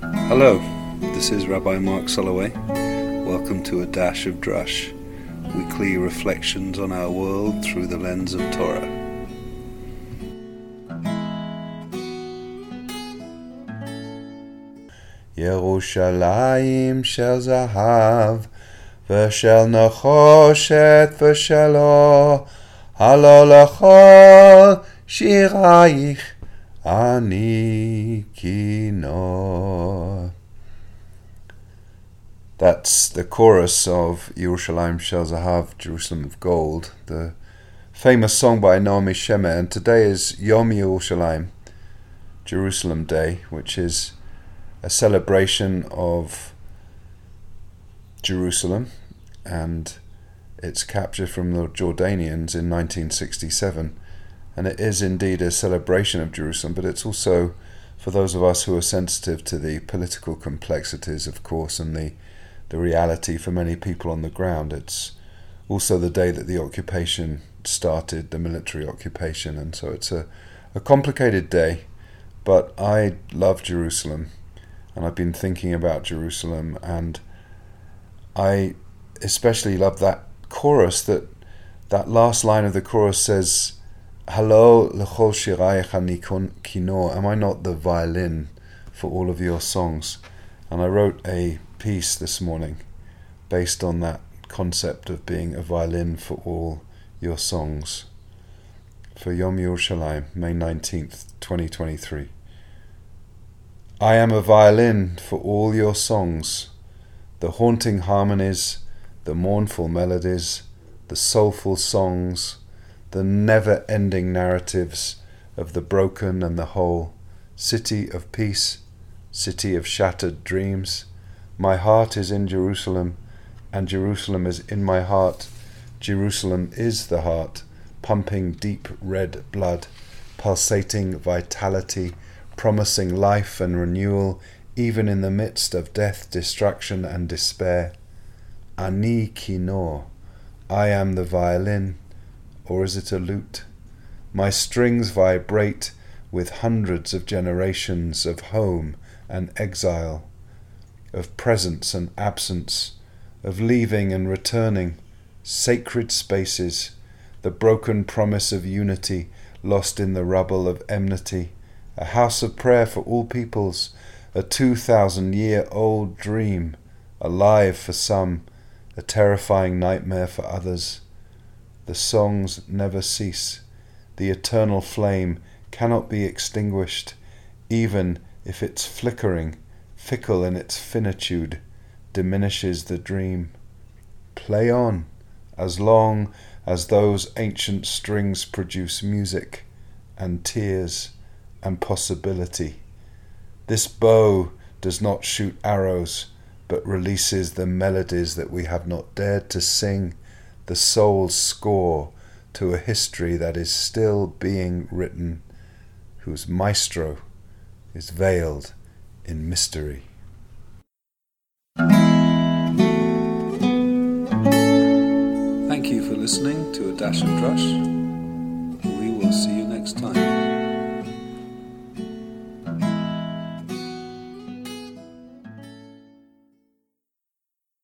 Hello, this is Rabbi Marc Soloway. Welcome to A Dash of Drush, weekly reflections on our world through the lens of Torah. Yerushalayim shel zahav, ושל נחושת ושלו, הלא לכל Ani Kinor. That's the chorus of Yerushalayim Shel Zahav, Jerusalem of Gold, the famous song by Naomi Shemer. And today is Yom Yerushalayim, Jerusalem Day, which is a celebration of Jerusalem and it's capture from the Jordanians in 1967. And it is indeed a celebration of Jerusalem, but it's also for those of us who are sensitive to the political complexities, of course, and the the reality for many people on the ground. It's also the day that the occupation started, the military occupation, and so it's a, a complicated day. But I love Jerusalem, and I've been thinking about Jerusalem, and I especially love that chorus that that last line of the chorus says, Hello, lechol kinor. Am I not the violin for all of your songs? And I wrote a piece this morning based on that concept of being a violin for all your songs. For Yom Yerushalayim, May 19th, 2023. I am a violin for all your songs, the haunting harmonies, the mournful melodies, the soulful songs, the never ending narratives of the broken and the whole, city of peace, city of shattered dreams my heart is in Jerusalem, and Jerusalem is in my heart. Jerusalem is the heart, pumping deep red blood, pulsating vitality, promising life and renewal, even in the midst of death, destruction, and despair. Ani kinor, I am the violin, or is it a lute? My strings vibrate with hundreds of generations of home and exile of presence and absence, of leaving and returning, sacred spaces, the broken promise of unity lost in the rubble of enmity, a house of prayer for all peoples, a two thousand year old dream, alive for some, a terrifying nightmare for others. The songs never cease. The eternal flame cannot be extinguished, even if its flickering fickle in its finitude, diminishes the dream. Play on, as long as those ancient strings produce music and tears and possibility. This bow does not shoot arrows, but releases the melodies that we have not dared to sing, the soul's score to a history that is still being written, whose maestro is veiled in mystery. Thank you for listening to A Dash of Drush. We will see you next time.